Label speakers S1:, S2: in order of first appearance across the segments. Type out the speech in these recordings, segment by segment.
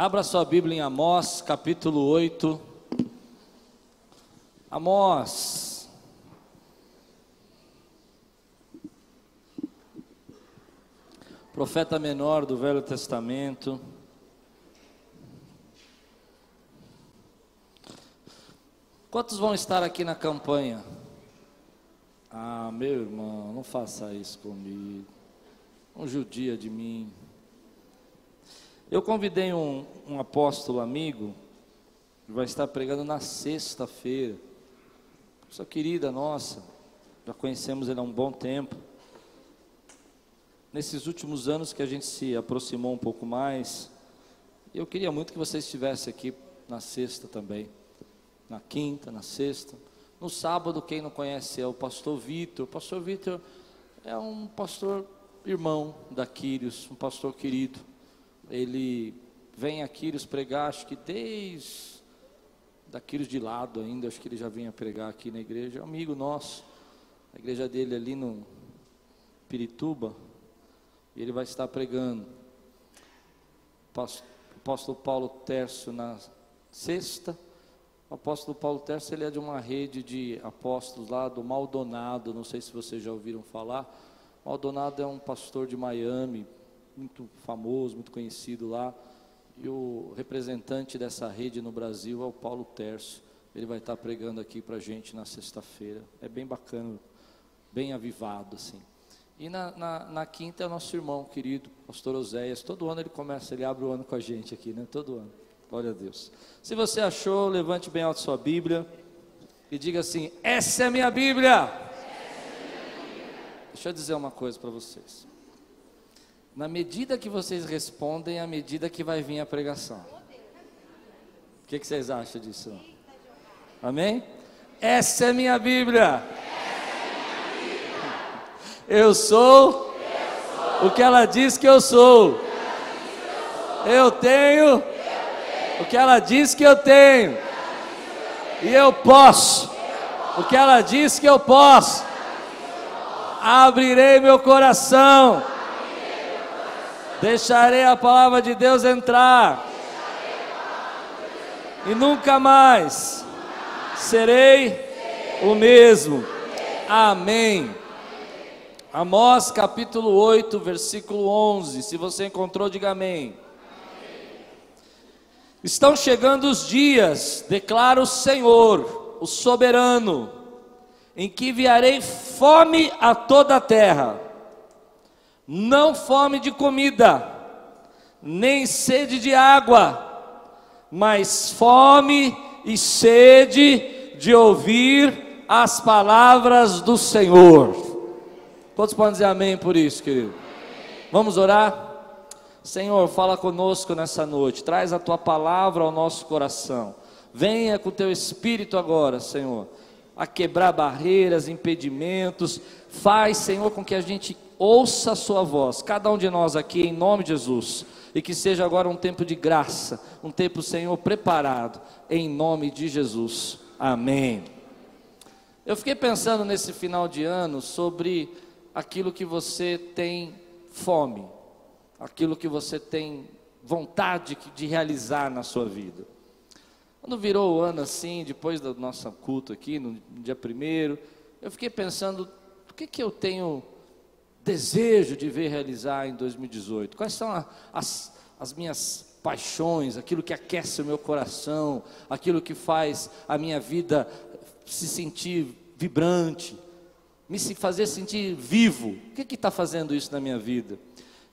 S1: Abra sua Bíblia em Amós, capítulo 8. Amós. Profeta menor do Velho Testamento. Quantos vão estar aqui na campanha? Ah, meu irmão, não faça isso comigo. Não judia de mim. Eu convidei um, um apóstolo amigo, que vai estar pregando na sexta-feira. Pessoa querida nossa, já conhecemos ele há um bom tempo. Nesses últimos anos que a gente se aproximou um pouco mais, eu queria muito que você estivesse aqui na sexta também. Na quinta, na sexta. No sábado, quem não conhece é o pastor Vitor. O pastor Vitor é um pastor irmão da Quírios, um pastor querido ele vem a Quírios pregar, acho que desde da de lado ainda, acho que ele já vinha pregar aqui na igreja, é um amigo nosso, a igreja dele ali no Pirituba, e ele vai estar pregando. O apóstolo Paulo Tércio na sexta, o apóstolo Paulo Tércio ele é de uma rede de apóstolos lá do Maldonado, não sei se vocês já ouviram falar. Maldonado é um pastor de Miami, muito famoso, muito conhecido lá. E o representante dessa rede no Brasil é o Paulo Terço. Ele vai estar pregando aqui para a gente na sexta-feira. É bem bacana, bem avivado assim. E na, na, na, quinta é o nosso irmão querido, pastor Oséias. Todo ano ele começa, ele abre o ano com a gente aqui, né? Todo ano. Glória a Deus. Se você achou, levante bem alto sua Bíblia e diga assim: Essa é a minha Bíblia. É a minha Bíblia. Deixa eu dizer uma coisa para vocês. Na medida que vocês respondem, à medida que vai vir a pregação. O que, que vocês acham disso? Amém? Essa é minha Bíblia. Eu sou o que ela diz que eu sou. Eu tenho o que ela diz que eu tenho. E eu posso o que ela diz que eu posso. Abrirei meu coração Deixarei a palavra de Deus entrar. E nunca mais serei o mesmo. Amém. Amós capítulo 8, versículo 11. Se você encontrou, diga amém. Estão chegando os dias, declara o Senhor, o soberano, em que enviarei fome a toda a terra não fome de comida, nem sede de água, mas fome e sede de ouvir as palavras do Senhor. Quantos podem dizer amém por isso, querido? Vamos orar? Senhor, fala conosco nessa noite, traz a tua palavra ao nosso coração. Venha com o teu espírito agora, Senhor, a quebrar barreiras, impedimentos. Faz, Senhor, com que a gente ouça a sua voz, cada um de nós aqui, em nome de Jesus, e que seja agora um tempo de graça, um tempo, Senhor, preparado, em nome de Jesus. Amém. Eu fiquei pensando nesse final de ano sobre aquilo que você tem fome, aquilo que você tem vontade de realizar na sua vida. Quando virou o ano assim, depois do nosso culto aqui, no dia primeiro, eu fiquei pensando, o que que eu tenho desejo de ver realizar em 2018? Quais são a, as, as minhas paixões, aquilo que aquece o meu coração, aquilo que faz a minha vida se sentir vibrante, me fazer sentir vivo? O que está fazendo isso na minha vida?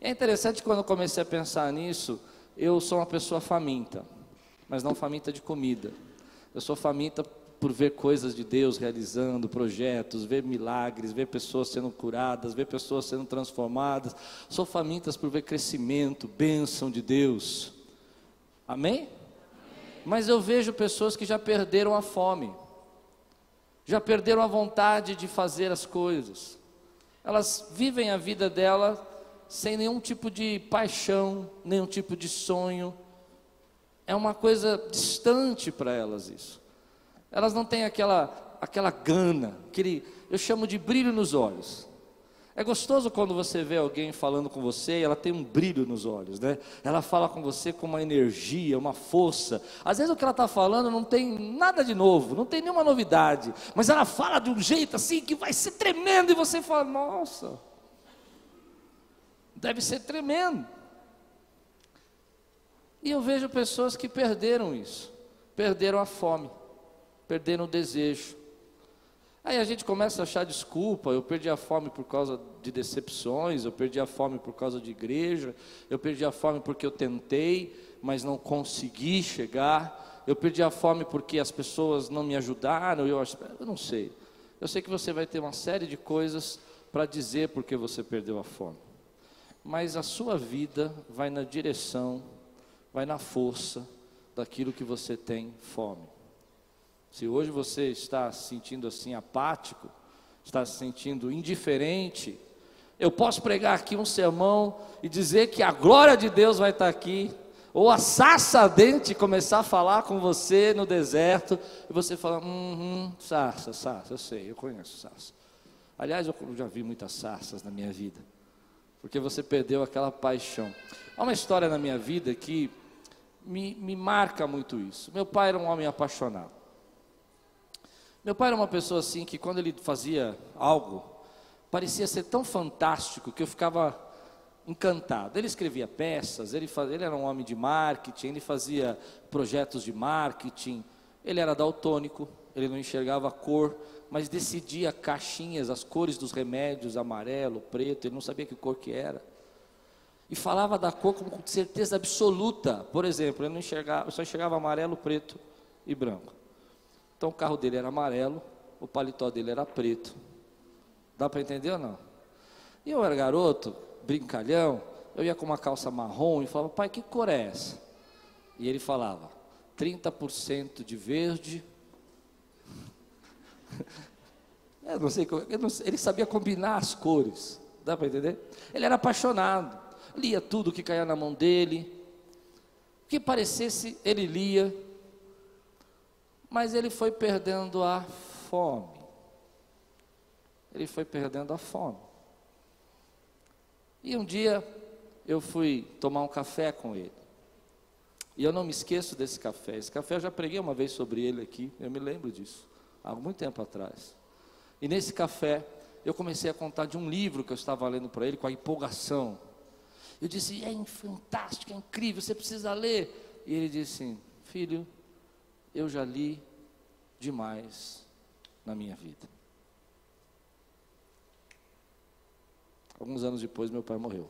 S1: É interessante quando eu comecei a pensar nisso, eu sou uma pessoa faminta, mas não faminta de comida. Eu sou faminta por ver coisas de Deus realizando, projetos, ver milagres, ver pessoas sendo curadas, ver pessoas sendo transformadas. Sou famintas por ver crescimento, bênção de Deus. Amém? Mas eu vejo pessoas que já perderam a fome, já perderam a vontade de fazer as coisas. Elas vivem a vida dela sem nenhum tipo de paixão, nenhum tipo de sonho. É uma coisa distante para elas isso. Elas não têm aquela, aquela gana, aquele, eu chamo de brilho nos olhos. É gostoso quando você vê alguém falando com você e ela tem um brilho nos olhos, né? Ela fala com você com uma energia, uma força. Às vezes o que ela está falando não tem nada de novo, não tem nenhuma novidade, mas ela fala de um jeito assim que vai ser tremendo e você fala: Nossa, deve ser tremendo. E eu vejo pessoas que perderam isso, perderam a fome, perderam o desejo Aí a gente começa a achar desculpa, eu perdi a fome por causa de decepções, eu perdi a fome por causa de igreja, eu perdi a fome porque eu tentei, mas não consegui chegar, eu perdi a fome porque as pessoas não me ajudaram, eu, eu não sei. Eu sei que você vai ter uma série de coisas para dizer porque você perdeu a fome. Mas a sua vida vai na direção, vai na força daquilo que você tem fome. Se hoje você está se sentindo assim apático, está se sentindo indiferente, eu posso pregar aqui um sermão e dizer que a glória de Deus vai estar aqui, ou a sarça dente começar a falar com você no deserto, e você fala, hum, hum, sarça, sarça, eu sei, eu conheço sarça. Aliás, eu já vi muitas sarças na minha vida, porque você perdeu aquela paixão. Há uma história na minha vida que me, me marca muito isso. Meu pai era um homem apaixonado. Meu pai era uma pessoa assim que quando ele fazia algo, parecia ser tão fantástico que eu ficava encantado. Ele escrevia peças, ele, ele era um homem de marketing, ele fazia projetos de marketing, ele era daltônico, ele não enxergava a cor, mas decidia caixinhas, as cores dos remédios, amarelo, preto, ele não sabia que cor que era. E falava da cor com certeza absoluta. Por exemplo, ele não enxergava, só enxergava amarelo, preto e branco. Então o carro dele era amarelo, o paletó dele era preto. Dá para entender ou não? E eu era garoto, brincalhão, eu ia com uma calça marrom e falava, pai, que cor é essa? E ele falava, 30% de verde. eu não sei, eu não ele sabia combinar as cores, dá para entender? Ele era apaixonado, lia tudo que caía na mão dele, o que parecesse, ele lia, mas ele foi perdendo a fome. Ele foi perdendo a fome. E um dia eu fui tomar um café com ele. E eu não me esqueço desse café. Esse café eu já preguei uma vez sobre ele aqui, eu me lembro disso, há muito tempo atrás. E nesse café eu comecei a contar de um livro que eu estava lendo para ele com a empolgação. Eu disse: "É fantástico, é incrível, você precisa ler". E ele disse: "Filho, eu já li demais na minha vida. Alguns anos depois, meu pai morreu.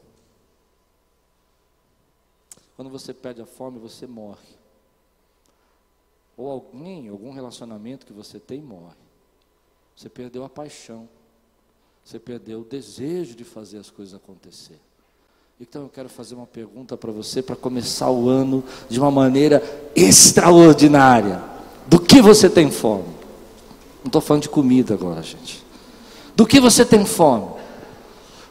S1: Quando você perde a fome, você morre. Ou alguém, algum relacionamento que você tem, morre. Você perdeu a paixão. Você perdeu o desejo de fazer as coisas acontecer. Então eu quero fazer uma pergunta para você para começar o ano de uma maneira extraordinária. Do que você tem fome? Não estou falando de comida agora, gente. Do que você tem fome?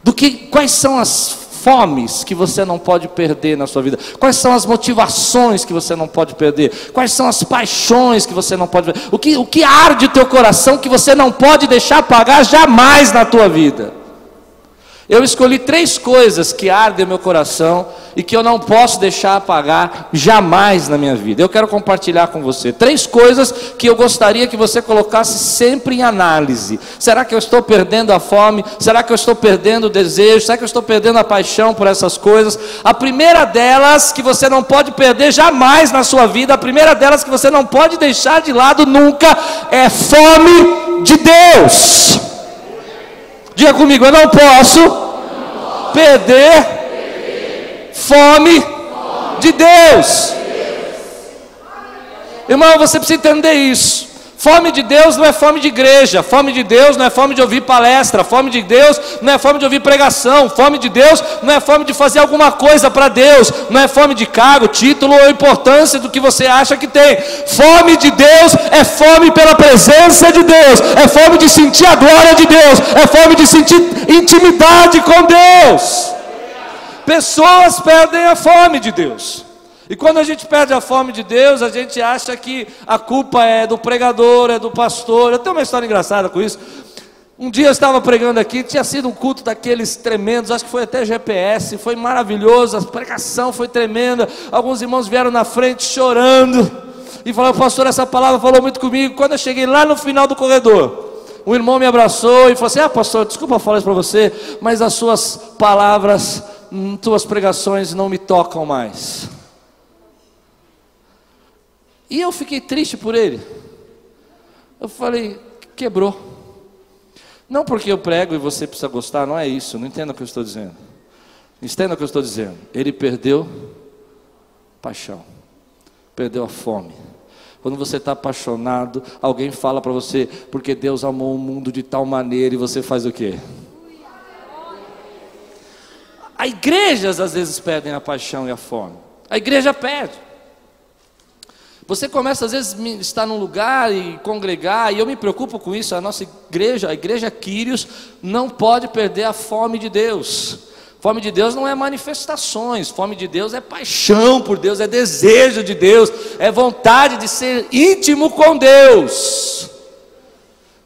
S1: Do que, quais são as fomes que você não pode perder na sua vida? Quais são as motivações que você não pode perder? Quais são as paixões que você não pode perder? O que, o que arde teu coração que você não pode deixar apagar jamais na tua vida? Eu escolhi três coisas que ardem meu coração e que eu não posso deixar apagar jamais na minha vida. Eu quero compartilhar com você três coisas que eu gostaria que você colocasse sempre em análise. Será que eu estou perdendo a fome? Será que eu estou perdendo o desejo? Será que eu estou perdendo a paixão por essas coisas? A primeira delas que você não pode perder jamais na sua vida, a primeira delas que você não pode deixar de lado nunca é fome de Deus. Diga comigo, eu não posso perder fome de Deus. Irmão, você precisa entender isso. Fome de Deus não é fome de igreja, fome de Deus não é fome de ouvir palestra, fome de Deus não é fome de ouvir pregação, fome de Deus não é fome de fazer alguma coisa para Deus, não é fome de cargo, título ou importância do que você acha que tem. Fome de Deus é fome pela presença de Deus, é fome de sentir a glória de Deus, é fome de sentir intimidade com Deus. Pessoas perdem a fome de Deus. E quando a gente perde a fome de Deus, a gente acha que a culpa é do pregador, é do pastor. Eu tenho uma história engraçada com isso. Um dia eu estava pregando aqui, tinha sido um culto daqueles tremendos, acho que foi até GPS, foi maravilhoso, a pregação foi tremenda. Alguns irmãos vieram na frente chorando e falaram, pastor, essa palavra falou muito comigo. Quando eu cheguei lá no final do corredor, um irmão me abraçou e falou assim: Ah, pastor, desculpa falar isso para você, mas as suas palavras, hum, tuas pregações não me tocam mais. E eu fiquei triste por ele. Eu falei: Quebrou. Não porque eu prego e você precisa gostar, não é isso, não entenda o que eu estou dizendo. Entenda o que eu estou dizendo. Ele perdeu paixão, perdeu a fome. Quando você está apaixonado, alguém fala para você, porque Deus amou o mundo de tal maneira, e você faz o quê? A igrejas às vezes perdem a paixão e a fome. A igreja perde. Você começa às vezes a estar num lugar e congregar, e eu me preocupo com isso. A nossa igreja, a igreja Quírios, não pode perder a fome de Deus. Fome de Deus não é manifestações, fome de Deus é paixão por Deus, é desejo de Deus, é vontade de ser íntimo com Deus.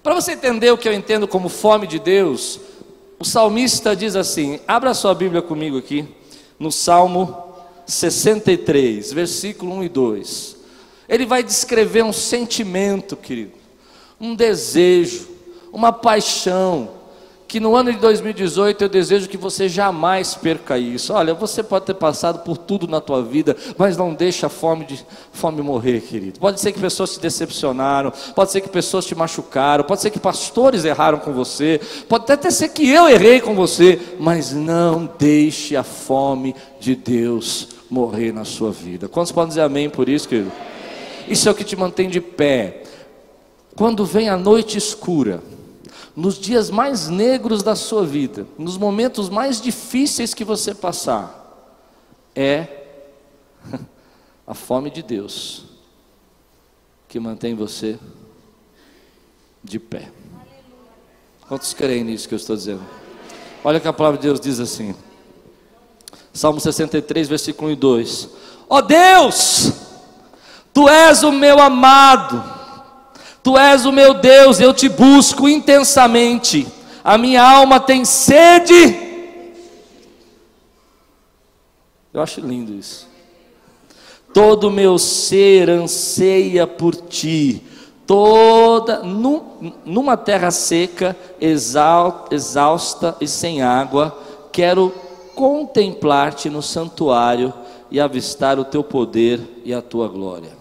S1: Para você entender o que eu entendo como fome de Deus, o salmista diz assim: abra sua Bíblia comigo aqui, no Salmo 63, versículo 1 e 2 ele vai descrever um sentimento, querido, um desejo, uma paixão, que no ano de 2018 eu desejo que você jamais perca isso. Olha, você pode ter passado por tudo na tua vida, mas não deixa a fome de fome morrer, querido. Pode ser que pessoas te decepcionaram, pode ser que pessoas te machucaram, pode ser que pastores erraram com você, pode até ser que eu errei com você, mas não deixe a fome de Deus morrer na sua vida. Quantos podem dizer amém por isso, querido? Isso é o que te mantém de pé. Quando vem a noite escura, nos dias mais negros da sua vida, nos momentos mais difíceis que você passar, é a fome de Deus que mantém você de pé. Quantos creem nisso que eu estou dizendo? Olha que a palavra de Deus diz assim. Salmo 63, versículo 1 e 2. Ó oh Deus, Tu és o meu amado, Tu és o meu Deus, eu te busco intensamente, a minha alma tem sede. Eu acho lindo isso. Todo o meu ser anseia por ti, toda numa terra seca, exausta e sem água, quero contemplar-te no santuário e avistar o teu poder e a tua glória.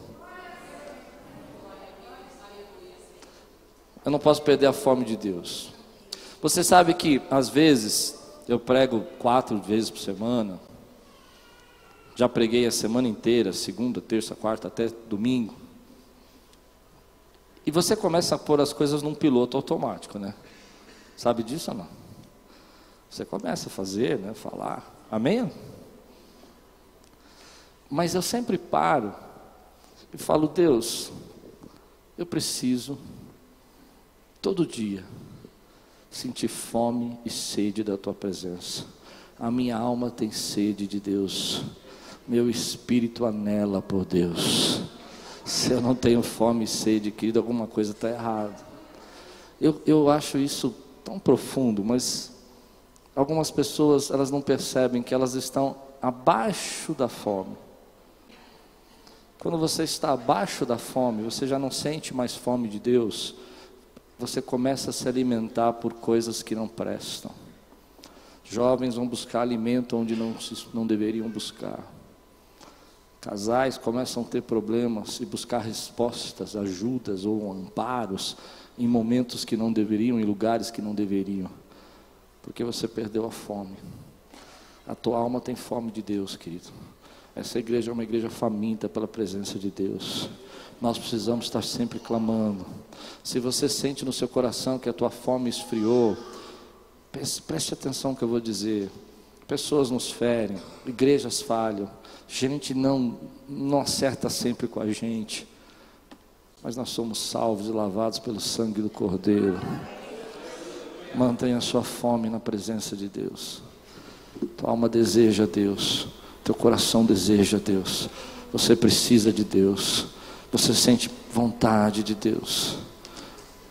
S1: Eu não posso perder a fome de Deus. Você sabe que às vezes eu prego quatro vezes por semana. Já preguei a semana inteira, segunda, terça, quarta, até domingo. E você começa a pôr as coisas num piloto automático, né? Sabe disso ou não? Você começa a fazer, né? Falar. Amém? Mas eu sempre paro e falo, Deus, eu preciso todo dia, sentir fome e sede da tua presença. A minha alma tem sede de Deus, meu espírito anela por Deus. Se eu não tenho fome e sede, querido, alguma coisa está errada. Eu, eu acho isso tão profundo, mas algumas pessoas elas não percebem que elas estão abaixo da fome. Quando você está abaixo da fome, você já não sente mais fome de Deus, você começa a se alimentar por coisas que não prestam. Jovens vão buscar alimento onde não, não deveriam buscar. Casais começam a ter problemas e buscar respostas, ajudas ou amparos em momentos que não deveriam, em lugares que não deveriam, porque você perdeu a fome. A tua alma tem fome de Deus, querido. Essa igreja é uma igreja faminta pela presença de Deus. Nós precisamos estar sempre clamando. Se você sente no seu coração que a tua fome esfriou, preste atenção no que eu vou dizer. Pessoas nos ferem, igrejas falham, gente não, não acerta sempre com a gente, mas nós somos salvos e lavados pelo sangue do Cordeiro. Mantenha a sua fome na presença de Deus. Tua alma deseja Deus, teu coração deseja Deus. Você precisa de Deus. Você sente vontade de Deus.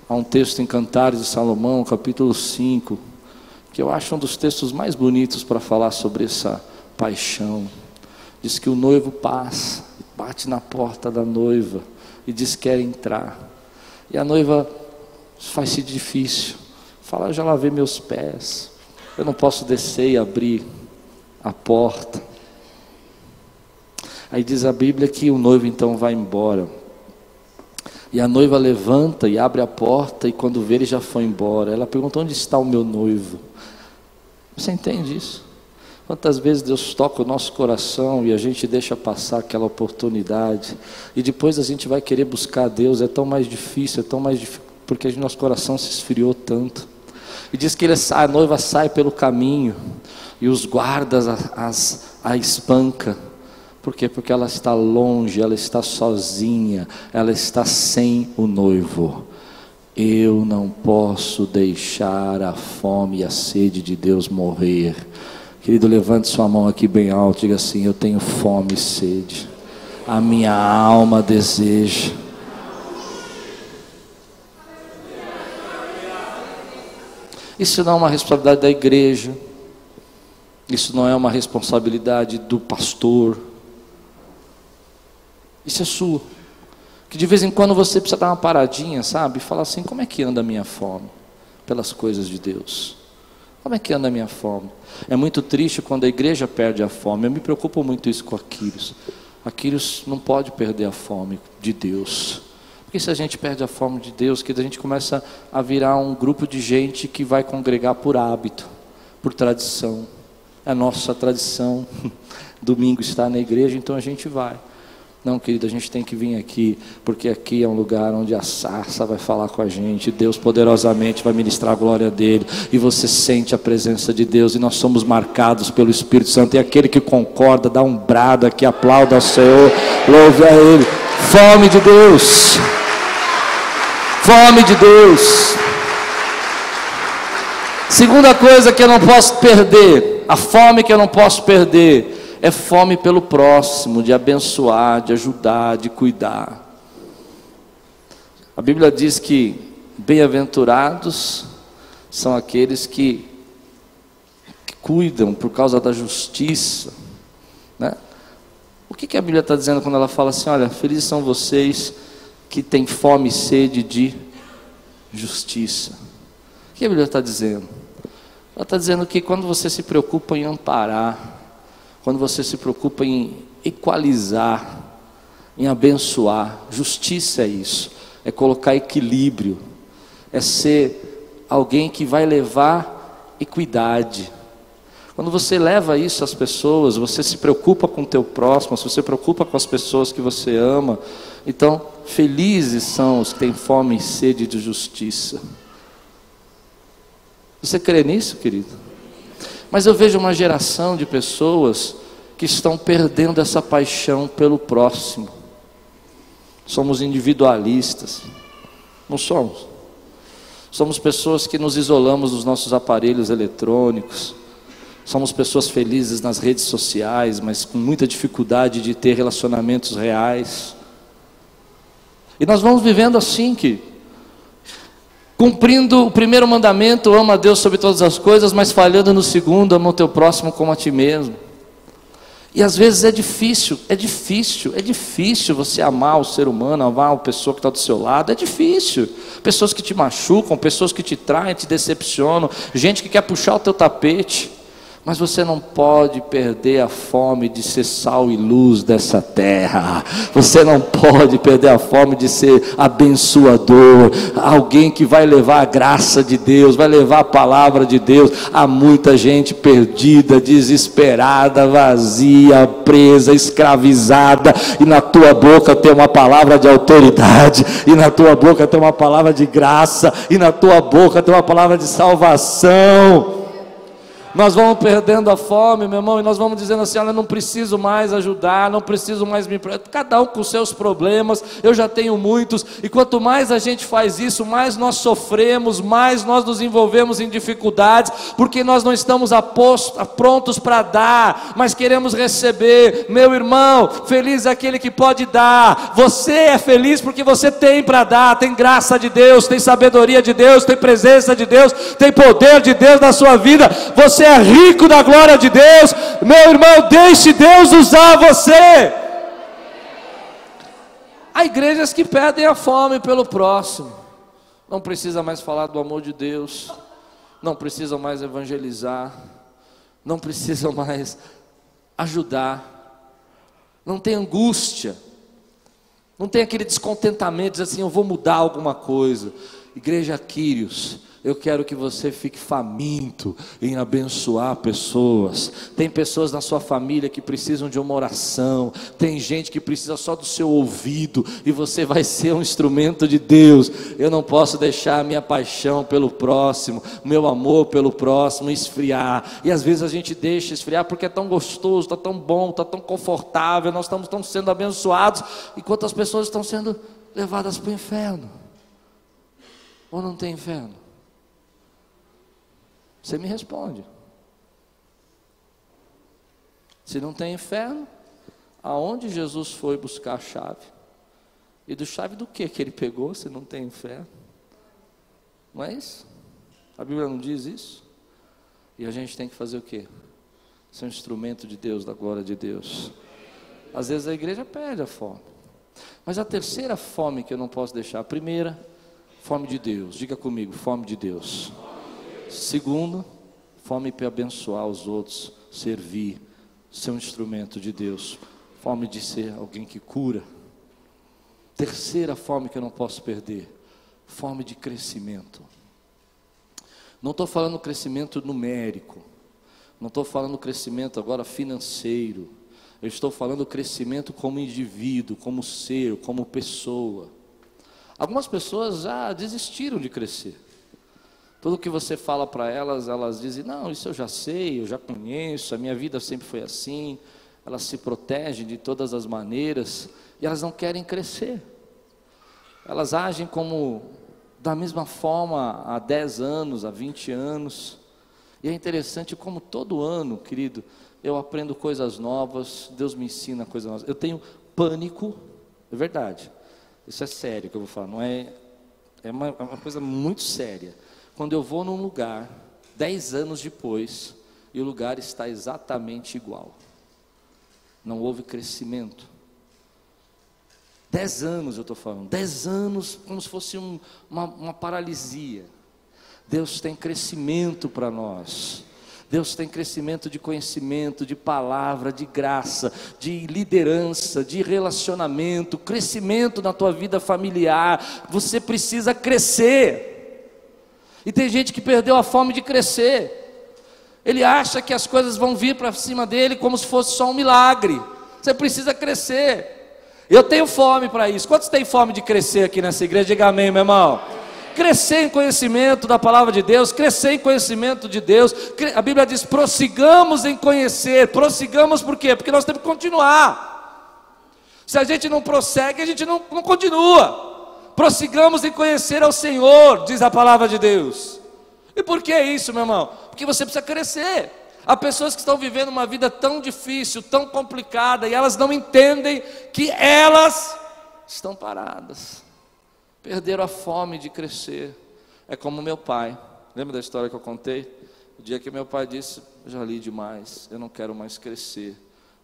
S1: Há um texto em Cantares de Salomão, capítulo 5, que eu acho um dos textos mais bonitos para falar sobre essa paixão. Diz que o noivo passa, bate na porta da noiva e diz que quer entrar. E a noiva faz-se difícil. Fala, eu já lavei meus pés. Eu não posso descer e abrir a porta. Aí diz a Bíblia que o noivo então vai embora. E a noiva levanta e abre a porta, e quando vê, ele já foi embora. Ela pergunta: Onde está o meu noivo? Você entende isso? Quantas vezes Deus toca o nosso coração e a gente deixa passar aquela oportunidade, e depois a gente vai querer buscar Deus, é tão mais difícil, é tão mais difícil, porque nosso coração se esfriou tanto. E diz que ele a noiva sai pelo caminho, e os guardas a, as, a espanca. Por quê? Porque ela está longe, ela está sozinha, ela está sem o noivo. Eu não posso deixar a fome e a sede de Deus morrer. Querido, levante sua mão aqui bem alto, diga assim: Eu tenho fome e sede. A minha alma deseja. Isso não é uma responsabilidade da igreja. Isso não é uma responsabilidade do pastor isso é sua. Que de vez em quando você precisa dar uma paradinha, sabe? E falar assim: como é que anda a minha fome? Pelas coisas de Deus. Como é que anda a minha fome? É muito triste quando a igreja perde a fome. Eu me preocupo muito isso com Aquiles. Aquiles não pode perder a fome de Deus. Porque se a gente perde a fome de Deus, que a gente começa a virar um grupo de gente que vai congregar por hábito, por tradição. É a nossa tradição. Domingo está na igreja, então a gente vai. Não, querido, a gente tem que vir aqui, porque aqui é um lugar onde a sarça vai falar com a gente, Deus poderosamente vai ministrar a glória dele, e você sente a presença de Deus, e nós somos marcados pelo Espírito Santo, e aquele que concorda, dá um brado aqui, aplauda ao Senhor, louve a Ele. Fome de Deus, fome de Deus. Segunda coisa que eu não posso perder, a fome que eu não posso perder, é fome pelo próximo, de abençoar, de ajudar, de cuidar. A Bíblia diz que bem-aventurados são aqueles que, que, cuidam por causa da justiça. Né? O que, que a Bíblia está dizendo quando ela fala assim: olha, felizes são vocês que têm fome e sede de justiça? O que a Bíblia está dizendo? Ela está dizendo que quando você se preocupa em amparar, quando você se preocupa em equalizar, em abençoar, justiça é isso, é colocar equilíbrio, é ser alguém que vai levar equidade. Quando você leva isso às pessoas, você se preocupa com o teu próximo, você se preocupa com as pessoas que você ama, então felizes são os que têm fome e sede de justiça. Você crê nisso, querido? Mas eu vejo uma geração de pessoas que estão perdendo essa paixão pelo próximo. Somos individualistas, não somos. Somos pessoas que nos isolamos dos nossos aparelhos eletrônicos. Somos pessoas felizes nas redes sociais, mas com muita dificuldade de ter relacionamentos reais. E nós vamos vivendo assim que Cumprindo o primeiro mandamento, ama a Deus sobre todas as coisas, mas falhando no segundo, ama o teu próximo como a ti mesmo. E às vezes é difícil, é difícil, é difícil você amar o ser humano, amar a pessoa que está do seu lado, é difícil. Pessoas que te machucam, pessoas que te traem, te decepcionam, gente que quer puxar o teu tapete. Mas você não pode perder a fome de ser sal e luz dessa terra. Você não pode perder a fome de ser abençoador. Alguém que vai levar a graça de Deus, vai levar a palavra de Deus. Há muita gente perdida, desesperada, vazia, presa, escravizada. E na tua boca tem uma palavra de autoridade. E na tua boca tem uma palavra de graça. E na tua boca tem uma palavra de salvação. Nós vamos perdendo a fome, meu irmão, e nós vamos dizendo assim: olha, não preciso mais ajudar, não preciso mais me. Cada um com seus problemas, eu já tenho muitos, e quanto mais a gente faz isso, mais nós sofremos, mais nós nos envolvemos em dificuldades, porque nós não estamos prontos para dar, mas queremos receber. Meu irmão, feliz é aquele que pode dar, você é feliz porque você tem para dar, tem graça de Deus, tem sabedoria de Deus, tem presença de Deus, tem poder de Deus na sua vida, você é rico da glória de Deus, meu irmão, deixe Deus usar você. Há igrejas que pedem a fome pelo próximo, não precisa mais falar do amor de Deus, não precisam mais evangelizar, não precisam mais ajudar, não tem angústia, não tem aquele descontentamento, diz assim, eu vou mudar alguma coisa. Igreja Quírios, eu quero que você fique faminto em abençoar pessoas. Tem pessoas na sua família que precisam de uma oração. Tem gente que precisa só do seu ouvido. E você vai ser um instrumento de Deus. Eu não posso deixar a minha paixão pelo próximo, meu amor pelo próximo esfriar. E às vezes a gente deixa esfriar porque é tão gostoso, está tão bom, está tão confortável. Nós estamos tão sendo abençoados. Enquanto as pessoas estão sendo levadas para o inferno. Ou não tem inferno? Você me responde. Se não tem inferno, aonde Jesus foi buscar a chave? E do chave do que que ele pegou se não tem inferno? Não é isso? A Bíblia não diz isso? E a gente tem que fazer o quê? Ser um instrumento de Deus, da glória de Deus. Às vezes a igreja perde a fome. Mas a terceira fome que eu não posso deixar, a primeira, fome de Deus. Diga comigo, fome de Deus. Segundo, fome para abençoar os outros, servir, ser um instrumento de Deus. Fome de ser alguém que cura. Terceira fome que eu não posso perder, fome de crescimento. Não estou falando crescimento numérico, não estou falando crescimento agora financeiro, eu estou falando crescimento como indivíduo, como ser, como pessoa. Algumas pessoas já desistiram de crescer. Tudo que você fala para elas, elas dizem: Não, isso eu já sei, eu já conheço, a minha vida sempre foi assim. Elas se protegem de todas as maneiras e elas não querem crescer. Elas agem como da mesma forma há 10 anos, há 20 anos. E é interessante como todo ano, querido, eu aprendo coisas novas, Deus me ensina coisas novas. Eu tenho pânico, é verdade. Isso é sério que eu vou falar, não é é uma, é uma coisa muito séria quando eu vou num lugar, dez anos depois, e o lugar está exatamente igual. Não houve crescimento. Dez anos eu estou falando, dez anos como se fosse um, uma, uma paralisia. Deus tem crescimento para nós. Deus tem crescimento de conhecimento, de palavra, de graça, de liderança, de relacionamento, crescimento na tua vida familiar. Você precisa crescer. E tem gente que perdeu a fome de crescer. Ele acha que as coisas vão vir para cima dele como se fosse só um milagre. Você precisa crescer. Eu tenho fome para isso. Quantos têm fome de crescer aqui nessa igreja? Diga amém, meu irmão. Crescer em conhecimento da palavra de Deus, crescer em conhecimento de Deus. A Bíblia diz: prossigamos em conhecer. Prossigamos por quê? Porque nós temos que continuar. Se a gente não prossegue, a gente não, não continua prossigamos em conhecer ao Senhor, diz a palavra de Deus. E por que isso, meu irmão? Porque você precisa crescer. Há pessoas que estão vivendo uma vida tão difícil, tão complicada, e elas não entendem que elas estão paradas, perderam a fome de crescer. É como meu pai, lembra da história que eu contei? O dia que meu pai disse: Já li demais, eu não quero mais crescer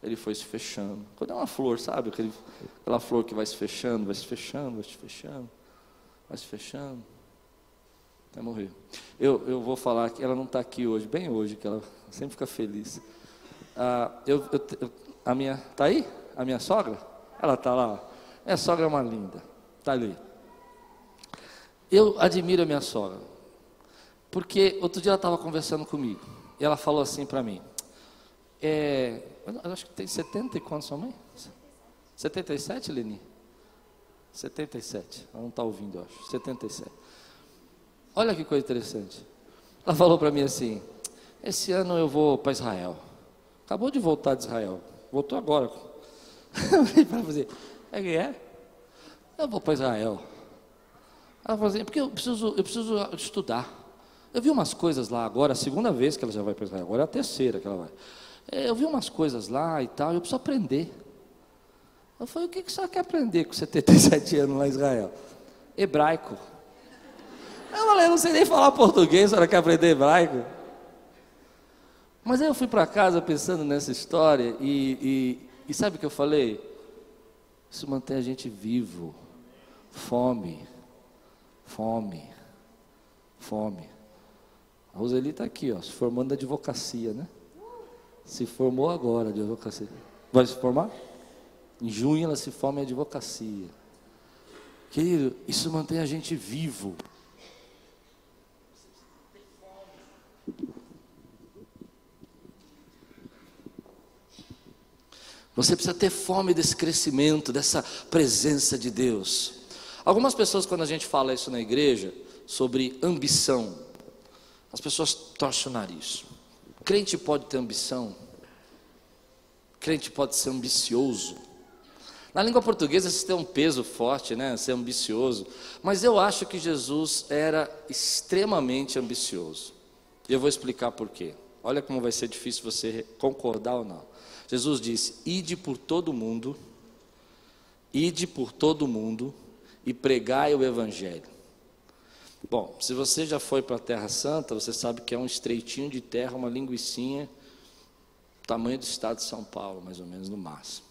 S1: ele foi se fechando. Quando é uma flor, sabe? Aquele, aquela flor que vai se fechando, vai se fechando, vai se fechando, vai se fechando, até morrer. Eu, eu vou falar que ela não está aqui hoje, bem hoje, que ela sempre fica feliz. Ah, eu, eu, a minha, tá aí? A minha sogra? Ela está lá. Minha sogra é uma linda, está ali. Eu admiro a minha sogra, porque outro dia ela estava conversando comigo e ela falou assim para mim: é, eu acho que tem 70 e quantos sua mãe? 77, Leni? 77. Ela não está ouvindo, eu acho. 77. Olha que coisa interessante. Ela falou para mim assim: esse ano eu vou para Israel. Acabou de voltar de Israel. Voltou agora. Eu falei fazer, é que é? Eu vou para Israel. Ela falou assim, porque eu preciso, eu preciso estudar. Eu vi umas coisas lá agora, a segunda vez que ela já vai para Israel, agora é a terceira que ela vai. É, eu vi umas coisas lá e tal, eu preciso aprender. Eu falei, o que, que você quer aprender com 77 anos lá em Israel? Hebraico. Eu falei, não sei nem falar português, a senhora quer aprender hebraico? Mas aí eu fui para casa pensando nessa história e, e, e sabe o que eu falei? Isso mantém a gente vivo. Fome, fome, fome. A Roseli está aqui, ó, se formando da advocacia, né? Se formou agora de advocacia. Vai se formar? Em junho ela se forma em advocacia. Querido, isso mantém a gente vivo. Você precisa ter fome desse crescimento, dessa presença de Deus. Algumas pessoas, quando a gente fala isso na igreja, sobre ambição, as pessoas torcem o nariz. Crente pode ter ambição, crente pode ser ambicioso. Na língua portuguesa isso tem um peso forte, né? Ser ambicioso. Mas eu acho que Jesus era extremamente ambicioso. E eu vou explicar por quê. Olha como vai ser difícil você concordar ou não. Jesus disse: Ide por todo mundo, ide por todo mundo e pregai o Evangelho. Bom, se você já foi para a Terra Santa, você sabe que é um estreitinho de terra, uma linguiçinha, tamanho do estado de São Paulo, mais ou menos no máximo.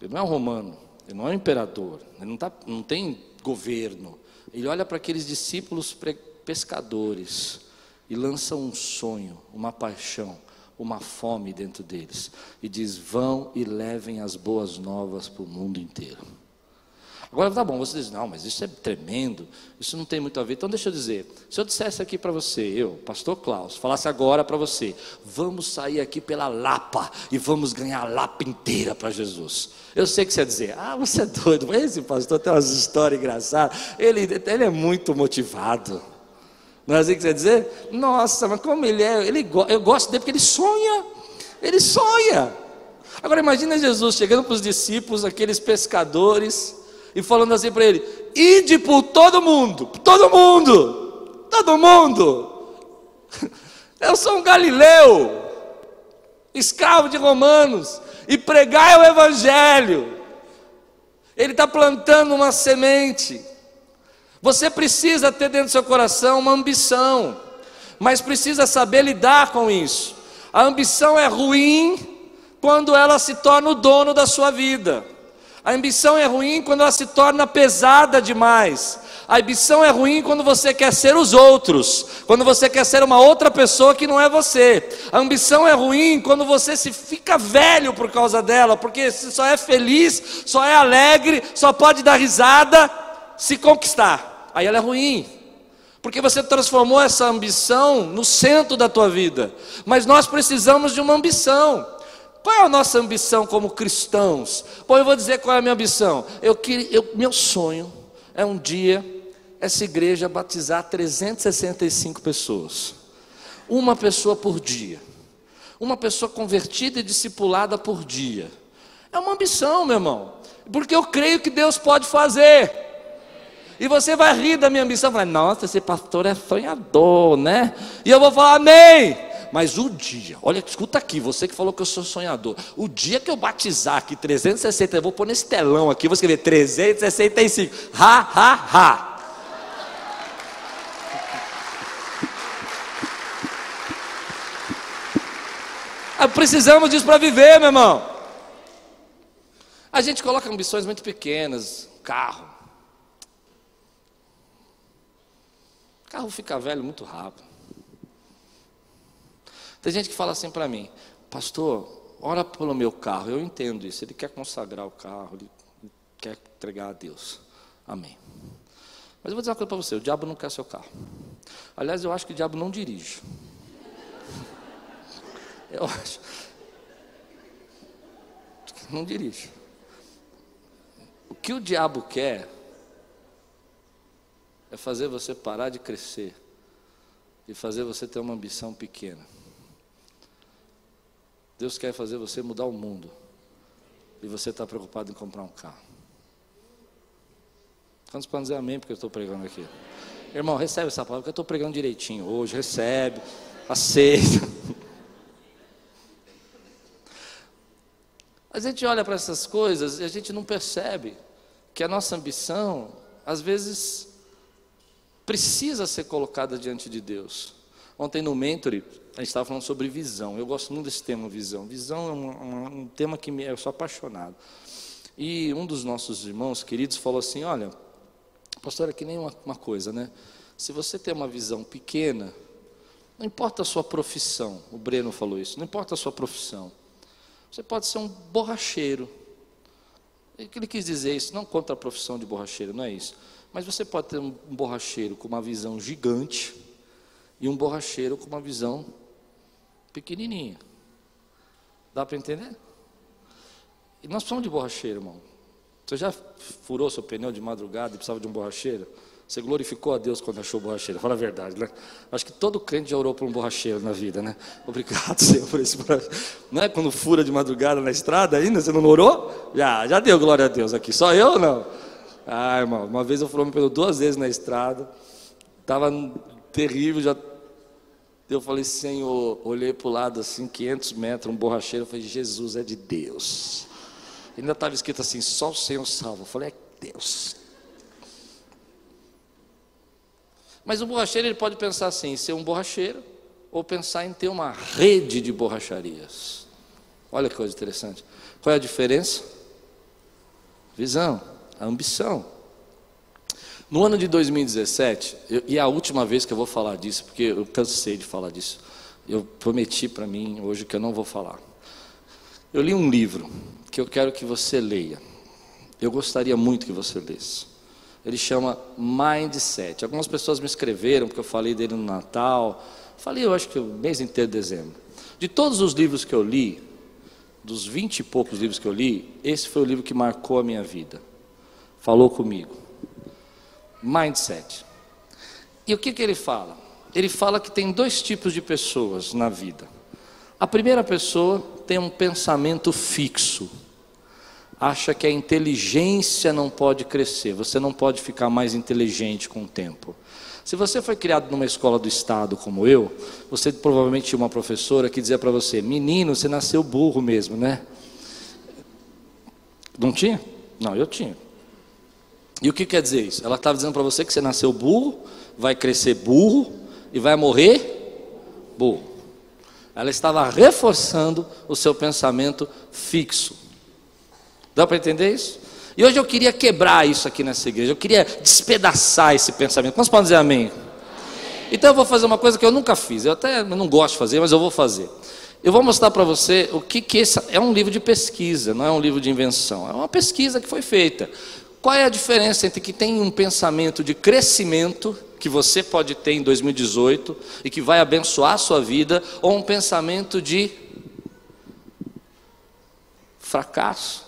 S1: Ele não é um romano, ele não é um imperador, ele não, tá, não tem governo. Ele olha para aqueles discípulos pescadores e lança um sonho, uma paixão, uma fome dentro deles. E diz: vão e levem as boas novas para o mundo inteiro. Agora tá bom, você diz, não, mas isso é tremendo, isso não tem muito a ver. Então deixa eu dizer, se eu dissesse aqui para você, eu, pastor Klaus, falasse agora para você, vamos sair aqui pela Lapa e vamos ganhar a Lapa inteira para Jesus. Eu sei que você ia dizer, ah, você é doido, mas esse pastor tem umas histórias engraçadas, ele, ele é muito motivado. Não é assim que você ia dizer? Nossa, mas como ele é, ele, eu gosto dele porque ele sonha, ele sonha. Agora imagina Jesus chegando para os discípulos, aqueles pescadores, e falando assim para ele: ide por todo mundo, todo mundo, todo mundo. Eu sou um galileu, escravo de romanos, e pregai o evangelho. Ele está plantando uma semente. Você precisa ter dentro do seu coração uma ambição, mas precisa saber lidar com isso. A ambição é ruim quando ela se torna o dono da sua vida. A ambição é ruim quando ela se torna pesada demais. A ambição é ruim quando você quer ser os outros, quando você quer ser uma outra pessoa que não é você. A ambição é ruim quando você se fica velho por causa dela, porque só é feliz, só é alegre, só pode dar risada se conquistar. Aí ela é ruim. Porque você transformou essa ambição no centro da tua vida. Mas nós precisamos de uma ambição. Qual é a nossa ambição como cristãos? Bom, eu vou dizer qual é a minha ambição. Eu eu, meu sonho é um dia essa igreja batizar 365 pessoas. Uma pessoa por dia. Uma pessoa convertida e discipulada por dia. É uma ambição, meu irmão. Porque eu creio que Deus pode fazer. E você vai rir da minha ambição, vai, nossa, esse pastor é sonhador, né? E eu vou falar, amém. Mas o dia, olha, escuta aqui, você que falou que eu sou sonhador. O dia que eu batizar aqui 360, eu vou pôr nesse telão aqui, vou escrever 365. Ha, ha, ha. Ah, precisamos disso para viver, meu irmão. A gente coloca ambições muito pequenas, carro. Carro fica velho muito rápido. Tem gente que fala assim para mim, pastor, ora pelo meu carro. Eu entendo isso. Ele quer consagrar o carro, ele quer entregar a Deus. Amém. Mas eu vou dizer uma coisa para você: o diabo não quer seu carro. Aliás, eu acho que o diabo não dirige. Eu acho. Não dirige. O que o diabo quer é fazer você parar de crescer e fazer você ter uma ambição pequena. Deus quer fazer você mudar o mundo e você está preocupado em comprar um carro. Quantos podem dizer amém porque eu estou pregando aqui? Irmão, recebe essa palavra, que eu estou pregando direitinho hoje, recebe, aceita. A gente olha para essas coisas e a gente não percebe que a nossa ambição, às vezes, precisa ser colocada diante de Deus. Ontem no Mentoring, a gente estava falando sobre visão. Eu gosto muito desse tema, visão. Visão é um, um tema que me, eu sou apaixonado. E um dos nossos irmãos queridos falou assim: Olha, pastor, é que nem uma, uma coisa, né? Se você tem uma visão pequena, não importa a sua profissão, o Breno falou isso, não importa a sua profissão. Você pode ser um borracheiro. Ele quis dizer isso? Não contra a profissão de borracheiro, não é isso. Mas você pode ter um borracheiro com uma visão gigante e um borracheiro com uma visão pequenininha. Dá para entender? E nós precisamos de borracheiro, irmão. Você já furou seu pneu de madrugada e precisava de um borracheiro? Você glorificou a Deus quando achou borracheiro, fala a verdade, né? Acho que todo crente já orou por um borracheiro na vida, né? Obrigado, Senhor, por esse borracheiro. Não é quando fura de madrugada na estrada ainda, você não orou? Já, já deu glória a Deus aqui, só eu não? Ah, irmão, uma vez eu furou pneu duas vezes na estrada, estava terrível, já. Eu falei, Senhor, olhei para o lado assim, 500 metros, um borracheiro, falei, Jesus é de Deus. Ainda estava escrito assim, só o Senhor salva. Eu falei, é Deus. Mas o borracheiro ele pode pensar assim, em ser um borracheiro, ou pensar em ter uma rede de borracharias. Olha que coisa interessante. Qual é a diferença? Visão, a ambição. No ano de 2017, eu, e é a última vez que eu vou falar disso, porque eu cansei de falar disso. Eu prometi para mim hoje que eu não vou falar. Eu li um livro que eu quero que você leia. Eu gostaria muito que você lesse ele chama Mindset. Algumas pessoas me escreveram, porque eu falei dele no Natal. Falei, eu acho que o mês inteiro de dezembro. De todos os livros que eu li, dos vinte e poucos livros que eu li, esse foi o livro que marcou a minha vida. Falou comigo. Mindset. E o que, que ele fala? Ele fala que tem dois tipos de pessoas na vida. A primeira pessoa tem um pensamento fixo acha que a inteligência não pode crescer, você não pode ficar mais inteligente com o tempo. Se você foi criado numa escola do Estado como eu, você provavelmente tinha uma professora que dizia para você: Menino, você nasceu burro mesmo, né? Não tinha? Não, eu tinha. E o que quer dizer isso? Ela estava dizendo para você que você nasceu burro, vai crescer burro e vai morrer burro. Ela estava reforçando o seu pensamento fixo. Dá para entender isso? E hoje eu queria quebrar isso aqui nessa igreja, eu queria despedaçar esse pensamento. Quantos podem dizer amém? amém? Então eu vou fazer uma coisa que eu nunca fiz, eu até não gosto de fazer, mas eu vou fazer. Eu vou mostrar para você o que, que esse é um livro de pesquisa, não é um livro de invenção, é uma pesquisa que foi feita. Qual é a diferença entre que tem um pensamento de crescimento que você pode ter em 2018 e que vai abençoar a sua vida, ou um pensamento de fracasso?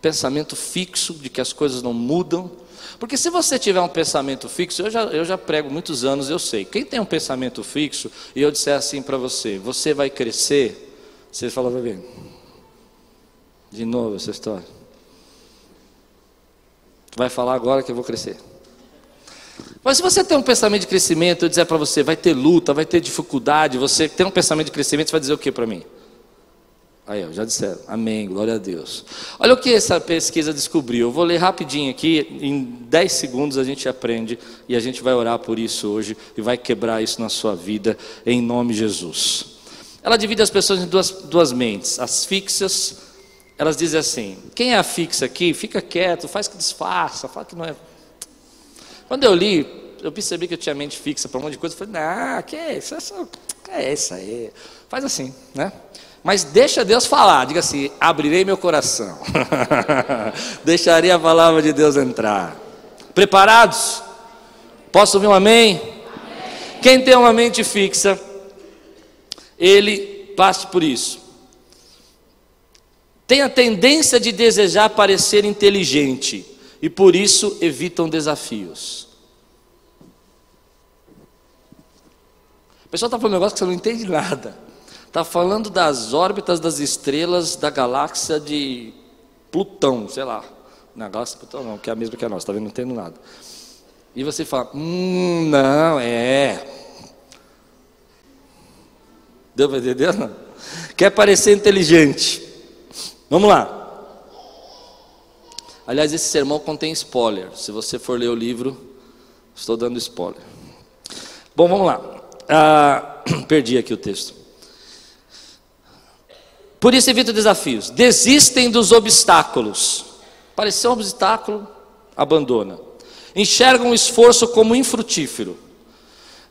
S1: pensamento fixo de que as coisas não mudam. Porque se você tiver um pensamento fixo, eu já, eu já prego muitos anos, eu sei. Quem tem um pensamento fixo, e eu disser assim para você, você vai crescer, você fala, vai ver. De novo essa história. Vai falar agora que eu vou crescer. Mas se você tem um pensamento de crescimento, eu dizer para você, vai ter luta, vai ter dificuldade, você tem um pensamento de crescimento, você vai dizer o que para mim? Aí, ó, já disseram. Amém, glória a Deus. Olha o que essa pesquisa descobriu. Eu vou ler rapidinho aqui, em 10 segundos a gente aprende e a gente vai orar por isso hoje e vai quebrar isso na sua vida, em nome de Jesus. Ela divide as pessoas em duas, duas mentes. As fixas, elas dizem assim: quem é fixa aqui, fica quieto, faz que disfarça, fala que não é. Quando eu li, eu percebi que eu tinha mente fixa para um monte de coisa. Eu falei, não, que é isso? É isso aí. Faz assim, né? Mas deixa Deus falar, diga assim: abrirei meu coração, deixarei a palavra de Deus entrar. Preparados? Posso ouvir um amém? amém? Quem tem uma mente fixa, ele passe por isso. Tem a tendência de desejar parecer inteligente e por isso evitam desafios. pessoal está falando um negócio que você não entende nada. Está falando das órbitas das estrelas da galáxia de Plutão, sei lá. Na galáxia de Plutão não, que é a mesma que a nossa, está vendo? Não entendo nada. E você fala, hum, não, é. Deu para entender? Não? Quer parecer inteligente. Vamos lá. Aliás, esse sermão contém spoiler. Se você for ler o livro, estou dando spoiler. Bom, vamos lá. Ah, perdi aqui o texto. Por isso evita desafios. Desistem dos obstáculos. Pareceu um obstáculo, abandona. Enxergam o esforço como infrutífero.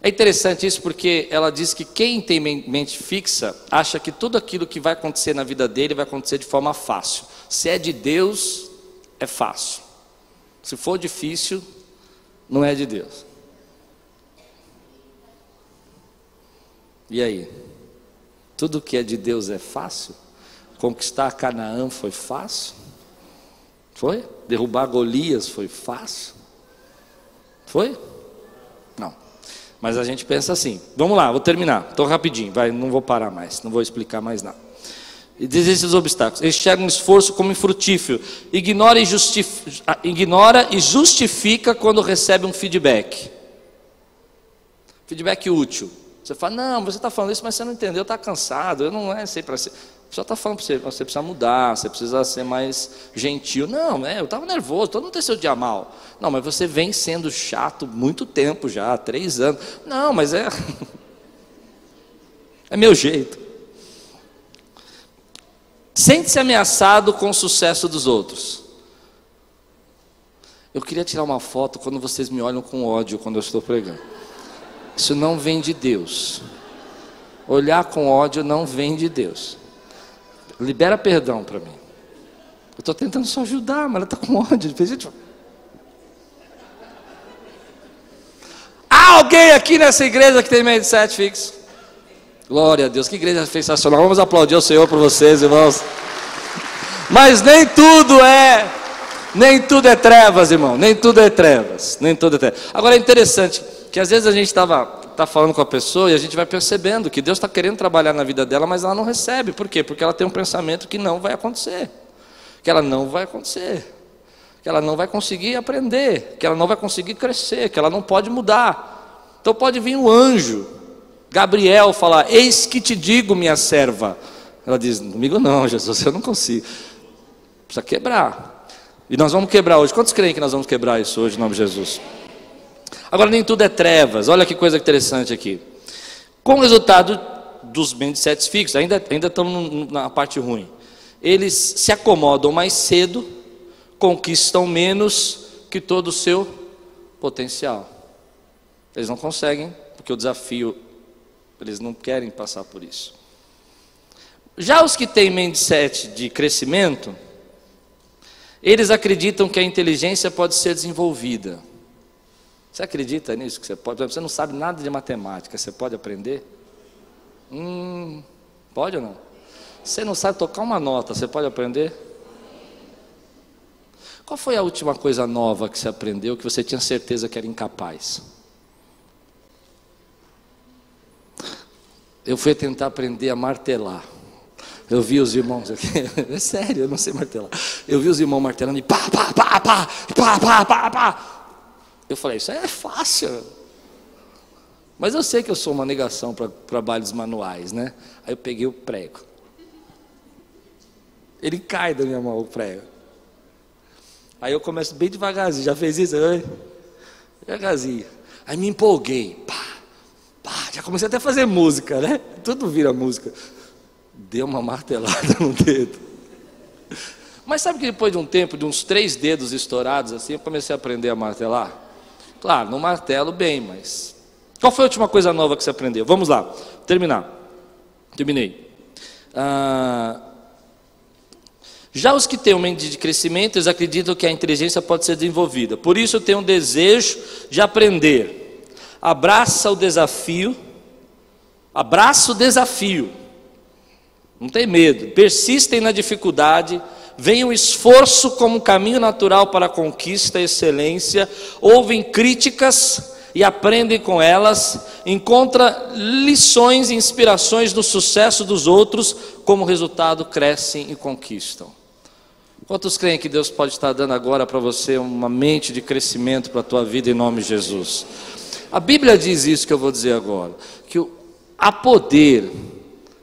S1: É interessante isso porque ela diz que quem tem mente fixa acha que tudo aquilo que vai acontecer na vida dele vai acontecer de forma fácil. Se é de Deus, é fácil. Se for difícil, não é de Deus. E aí? Tudo que é de Deus é fácil? Conquistar Canaã foi fácil? Foi? Derrubar Golias foi fácil? Foi? Mas a gente pensa assim. Vamos lá, vou terminar. Estou rapidinho, vai, não vou parar mais, não vou explicar mais nada desiste dos obstáculos. Enxerga um esforço como infrutífero. Ignora e, ah, ignora e justifica quando recebe um feedback. Feedback útil. Você fala, não, você está falando isso, mas você não entendeu, está cansado, eu não é sempre para ser. Só está falando para você, você precisa mudar, você precisa ser mais gentil. Não, é, eu estava nervoso, todo mundo tem seu dia mal. Não, mas você vem sendo chato muito tempo já, três anos. Não, mas é. é meu jeito. Sente-se ameaçado com o sucesso dos outros. Eu queria tirar uma foto quando vocês me olham com ódio quando eu estou pregando. Isso não vem de Deus. Olhar com ódio não vem de Deus. Libera perdão para mim. Eu estou tentando só ajudar, mas ela está com ódio. Há alguém aqui nessa igreja que tem medo de sete fixos? Glória a Deus, que igreja sensacional. Vamos aplaudir o Senhor por vocês, irmãos. Mas nem tudo é, nem tudo é trevas, irmão. Nem tudo é trevas, nem tudo é trevas. Agora é interessante que às vezes a gente estava tá falando com a pessoa e a gente vai percebendo que Deus está querendo trabalhar na vida dela, mas ela não recebe. Por quê? Porque ela tem um pensamento que não vai acontecer, que ela não vai acontecer, que ela não vai conseguir aprender, que ela não vai conseguir crescer, que ela não pode mudar. Então pode vir um anjo Gabriel fala: Eis que te digo, minha serva. Ela diz: Comigo não, Jesus, eu não consigo. Precisa quebrar. E nós vamos quebrar hoje. Quantos creem que nós vamos quebrar isso hoje, em nome de Jesus? Agora, nem tudo é trevas. Olha que coisa interessante aqui. Com o resultado dos mindsets fixos, ainda, ainda estamos na parte ruim. Eles se acomodam mais cedo, conquistam menos que todo o seu potencial. Eles não conseguem, porque o desafio eles não querem passar por isso. Já os que têm mindset de crescimento, eles acreditam que a inteligência pode ser desenvolvida. Você acredita nisso? Que você pode? Você não sabe nada de matemática, você pode aprender? Hum, pode ou não? Você não sabe tocar uma nota, você pode aprender? Qual foi a última coisa nova que você aprendeu que você tinha certeza que era incapaz? eu fui tentar aprender a martelar. Eu vi os irmãos aqui, é sério, eu não sei martelar. Eu vi os irmãos martelando e pá, pá, pá, pá, pá, pá, pá, pá. Eu falei, isso é fácil. Mas eu sei que eu sou uma negação para trabalhos manuais, né? Aí eu peguei o prego. Ele cai da minha mão, o prego. Aí eu começo bem devagarzinho, já fez isso? Devagarzinho. Aí me empolguei, pá. Pá, já comecei até a fazer música, né? Tudo vira música. Deu uma martelada no dedo. Mas sabe que depois de um tempo, de uns três dedos estourados assim, eu comecei a aprender a martelar? Claro, não martelo bem, mas. Qual foi a última coisa nova que você aprendeu? Vamos lá, terminar. Terminei. Ah, já os que têm um mente de crescimento, eles acreditam que a inteligência pode ser desenvolvida. Por isso eu tenho um desejo de aprender abraça o desafio, abraça o desafio, não tem medo, persistem na dificuldade, veem o esforço como caminho natural para a conquista e excelência, ouvem críticas, e aprendem com elas, encontra lições e inspirações do sucesso dos outros, como resultado crescem e conquistam. Quantos creem que Deus pode estar dando agora para você uma mente de crescimento para a tua vida em nome de Jesus? A Bíblia diz isso que eu vou dizer agora, que há poder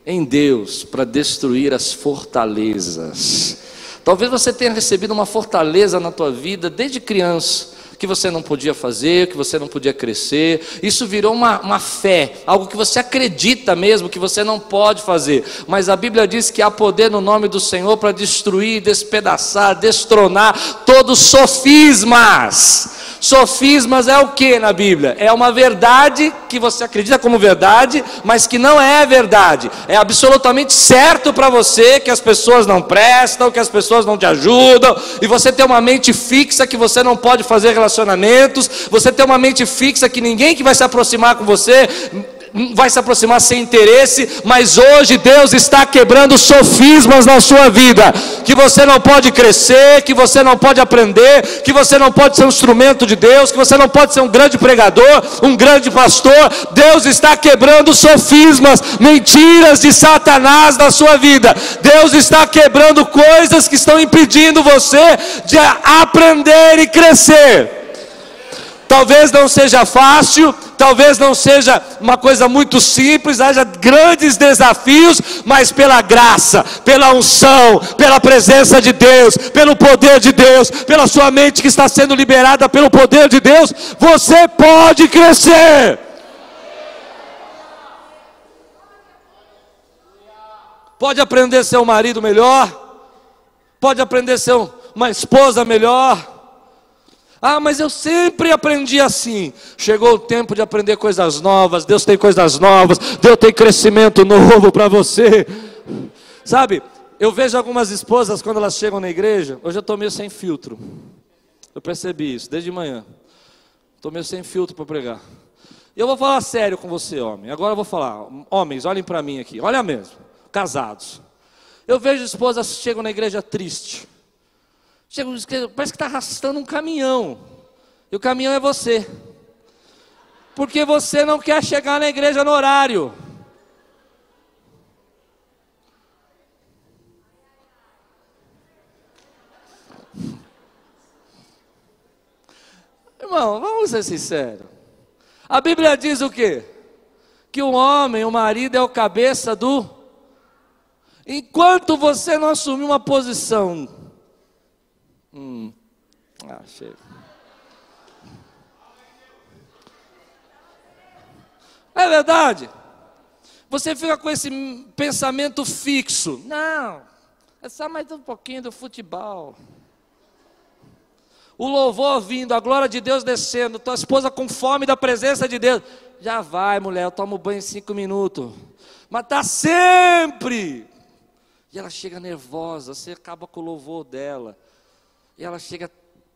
S1: em Deus para destruir as fortalezas. Talvez você tenha recebido uma fortaleza na tua vida desde criança que você não podia fazer, que você não podia crescer. Isso virou uma, uma fé, algo que você acredita mesmo que você não pode fazer. Mas a Bíblia diz que há poder no nome do Senhor para destruir, despedaçar, destronar todos os sofismas. Sofismas é o que na Bíblia? É uma verdade que você acredita como verdade, mas que não é verdade. É absolutamente certo para você que as pessoas não prestam, que as pessoas não te ajudam, e você tem uma mente fixa que você não pode fazer relacionamentos, você tem uma mente fixa que ninguém que vai se aproximar com você vai se aproximar sem interesse, mas hoje Deus está quebrando sofismas na sua vida, que você não pode crescer, que você não pode aprender, que você não pode ser um instrumento de Deus, que você não pode ser um grande pregador, um grande pastor. Deus está quebrando sofismas, mentiras de Satanás na sua vida. Deus está quebrando coisas que estão impedindo você de aprender e crescer. Talvez não seja fácil, talvez não seja uma coisa muito simples, haja grandes desafios, mas pela graça, pela unção, pela presença de Deus, pelo poder de Deus, pela sua mente que está sendo liberada pelo poder de Deus, você pode crescer. Pode aprender a ser um marido melhor, pode aprender a ser uma esposa melhor ah, mas eu sempre aprendi assim. Chegou o tempo de aprender coisas novas. Deus tem coisas novas. Deus tem crescimento novo para você. Sabe, eu vejo algumas esposas quando elas chegam na igreja. Hoje eu estou meio sem filtro. Eu percebi isso desde manhã. Estou meio sem filtro para pregar. E eu vou falar sério com você, homem. Agora eu vou falar. Homens, olhem para mim aqui. Olha mesmo. Casados. Eu vejo esposas que chegam na igreja triste Chega, parece que está arrastando um caminhão. E o caminhão é você. Porque você não quer chegar na igreja no horário. Irmão, vamos ser sinceros. A Bíblia diz o quê? Que o homem, o marido é o cabeça do. Enquanto você não assumir uma posição Hum. Ah, chega. É verdade. Você fica com esse pensamento fixo. Não, é só mais um pouquinho do futebol. O louvor vindo, a glória de Deus descendo, tua esposa com fome da presença de Deus. Já vai, mulher, eu tomo banho em cinco minutos. Mas está sempre. E ela chega nervosa, você acaba com o louvor dela. E ela chega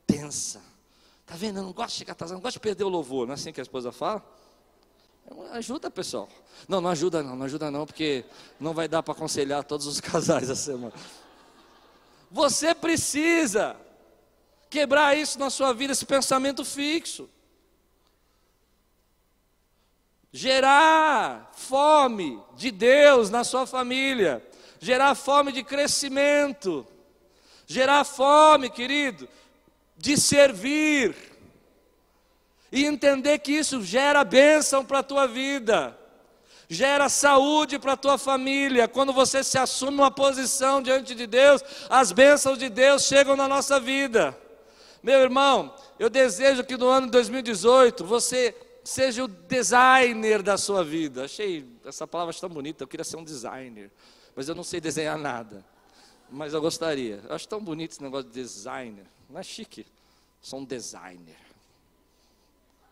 S1: tensa. Tá vendo? Eu não gosto de chegar atrasado, não gosto de perder o louvor. Não é assim que a esposa fala? Ajuda, pessoal. Não, não ajuda não, não ajuda não, porque não vai dar para aconselhar todos os casais essa semana. Você precisa quebrar isso na sua vida, esse pensamento fixo. Gerar fome de Deus na sua família, gerar fome de crescimento gerar fome, querido, de servir, e entender que isso gera bênção para a tua vida, gera saúde para a tua família. Quando você se assume uma posição diante de Deus, as bênçãos de Deus chegam na nossa vida. Meu irmão, eu desejo que no ano de 2018 você seja o designer da sua vida. Achei essa palavra tão bonita, eu queria ser um designer, mas eu não sei desenhar nada mas eu gostaria. Eu acho tão bonito esse negócio de designer. Não é chique? Sou um designer.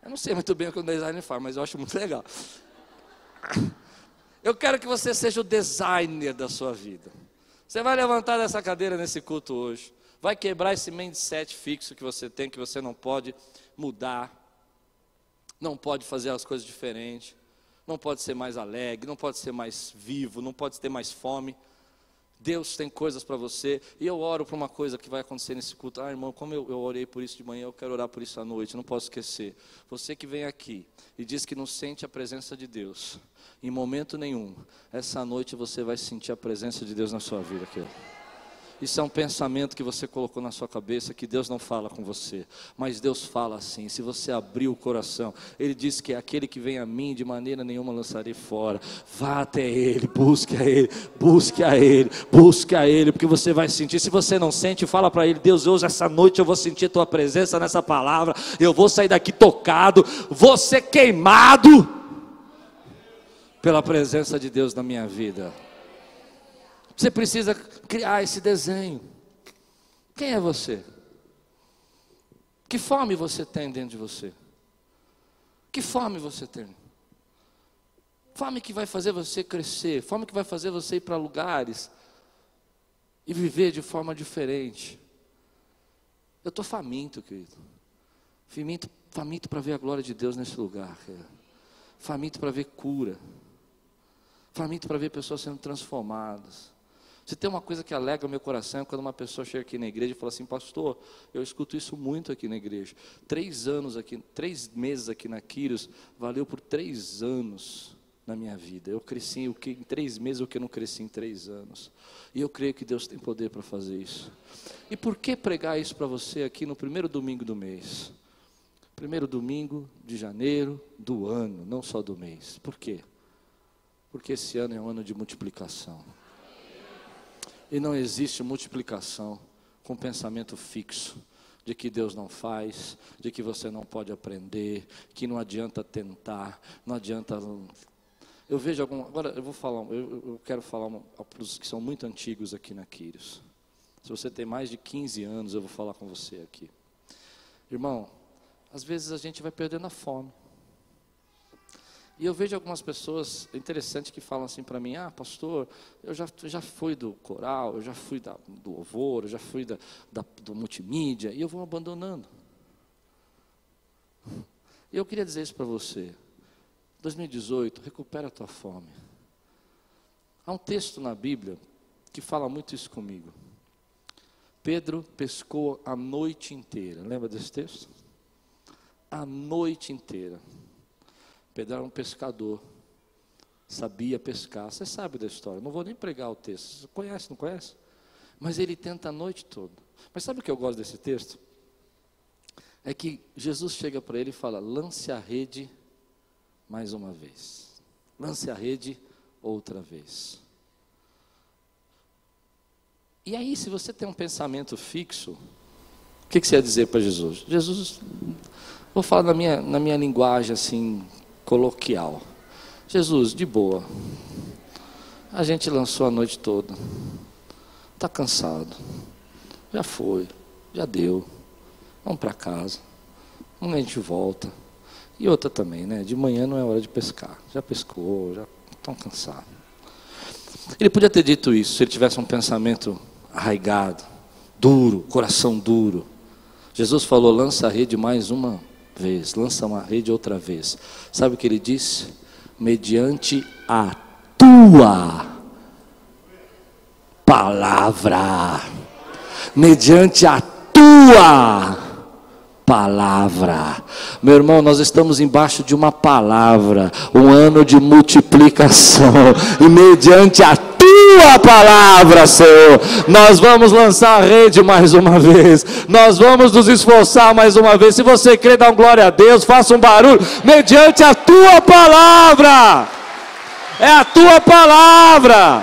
S1: Eu não sei muito bem o que um designer faz, mas eu acho muito legal. Eu quero que você seja o designer da sua vida. Você vai levantar dessa cadeira nesse culto hoje. Vai quebrar esse mindset fixo que você tem, que você não pode mudar. Não pode fazer as coisas diferentes. Não pode ser mais alegre, não pode ser mais vivo, não pode ter mais fome. Deus tem coisas para você, e eu oro por uma coisa que vai acontecer nesse culto. Ah, irmão, como eu, eu orei por isso de manhã, eu quero orar por isso à noite, não posso esquecer. Você que vem aqui e diz que não sente a presença de Deus, em momento nenhum, essa noite você vai sentir a presença de Deus na sua vida. Aqui. Isso é um pensamento que você colocou na sua cabeça que Deus não fala com você, mas Deus fala assim. Se você abrir o coração, Ele diz que é aquele que vem a mim de maneira nenhuma lançarei fora. Vá até Ele, busque a Ele, busque a Ele, busque a Ele, porque você vai sentir. Se você não sente, fala para Ele: Deus, hoje essa noite eu vou sentir Tua presença nessa palavra. Eu vou sair daqui tocado, vou ser queimado pela presença de Deus na minha vida. Você precisa criar esse desenho. Quem é você? Que fome você tem dentro de você? Que fome você tem? Fome que vai fazer você crescer, fome que vai fazer você ir para lugares e viver de forma diferente. Eu estou faminto, querido. Faminto, faminto para ver a glória de Deus nesse lugar. Faminto para ver cura. Faminto para ver pessoas sendo transformadas. Se tem uma coisa que alegra o meu coração é quando uma pessoa chega aqui na igreja e fala assim, pastor, eu escuto isso muito aqui na igreja. Três anos aqui, três meses aqui na Quírios, valeu por três anos na minha vida. Eu cresci o que, em três meses o que eu não cresci em três anos. E eu creio que Deus tem poder para fazer isso. E por que pregar isso para você aqui no primeiro domingo do mês? Primeiro domingo de janeiro do ano, não só do mês. Por quê? Porque esse ano é um ano de multiplicação. E não existe multiplicação com pensamento fixo de que Deus não faz, de que você não pode aprender, que não adianta tentar, não adianta. Eu vejo algum. Agora eu vou falar, eu, eu quero falar para os que são muito antigos aqui na Quírios. Se você tem mais de 15 anos, eu vou falar com você aqui. Irmão, às vezes a gente vai perdendo a fome. E eu vejo algumas pessoas interessantes que falam assim para mim: ah, pastor, eu já, já fui do coral, eu já fui da, do louvor, eu já fui da, da, do multimídia, e eu vou abandonando. E eu queria dizer isso para você. 2018, recupera a tua fome. Há um texto na Bíblia que fala muito isso comigo. Pedro pescou a noite inteira. Lembra desse texto? A noite inteira. Pedro era um pescador, sabia pescar. Você sabe da história, não vou nem pregar o texto. Você conhece, não conhece? Mas ele tenta a noite toda. Mas sabe o que eu gosto desse texto? É que Jesus chega para ele e fala: lance a rede mais uma vez. Lance a rede outra vez. E aí, se você tem um pensamento fixo, o que, que você ia dizer para Jesus? Jesus, vou falar na minha, na minha linguagem assim, coloquial. Jesus, de boa. A gente lançou a noite toda. Está cansado. Já foi. Já deu. Vamos para casa. Amanhã a gente volta. E outra também, né? De manhã não é hora de pescar. Já pescou, já estão cansados. Ele podia ter dito isso se ele tivesse um pensamento arraigado, duro, coração duro. Jesus falou: lança a rede mais uma vez, lança uma rede outra vez. Sabe o que ele disse? Mediante a tua palavra. Mediante a tua palavra. Meu irmão, nós estamos embaixo de uma palavra, um ano de multiplicação, e mediante a tua palavra, Senhor. Nós vamos lançar a rede mais uma vez. Nós vamos nos esforçar mais uma vez. Se você crê, dá um glória a Deus, faça um barulho mediante a tua palavra. É a tua palavra.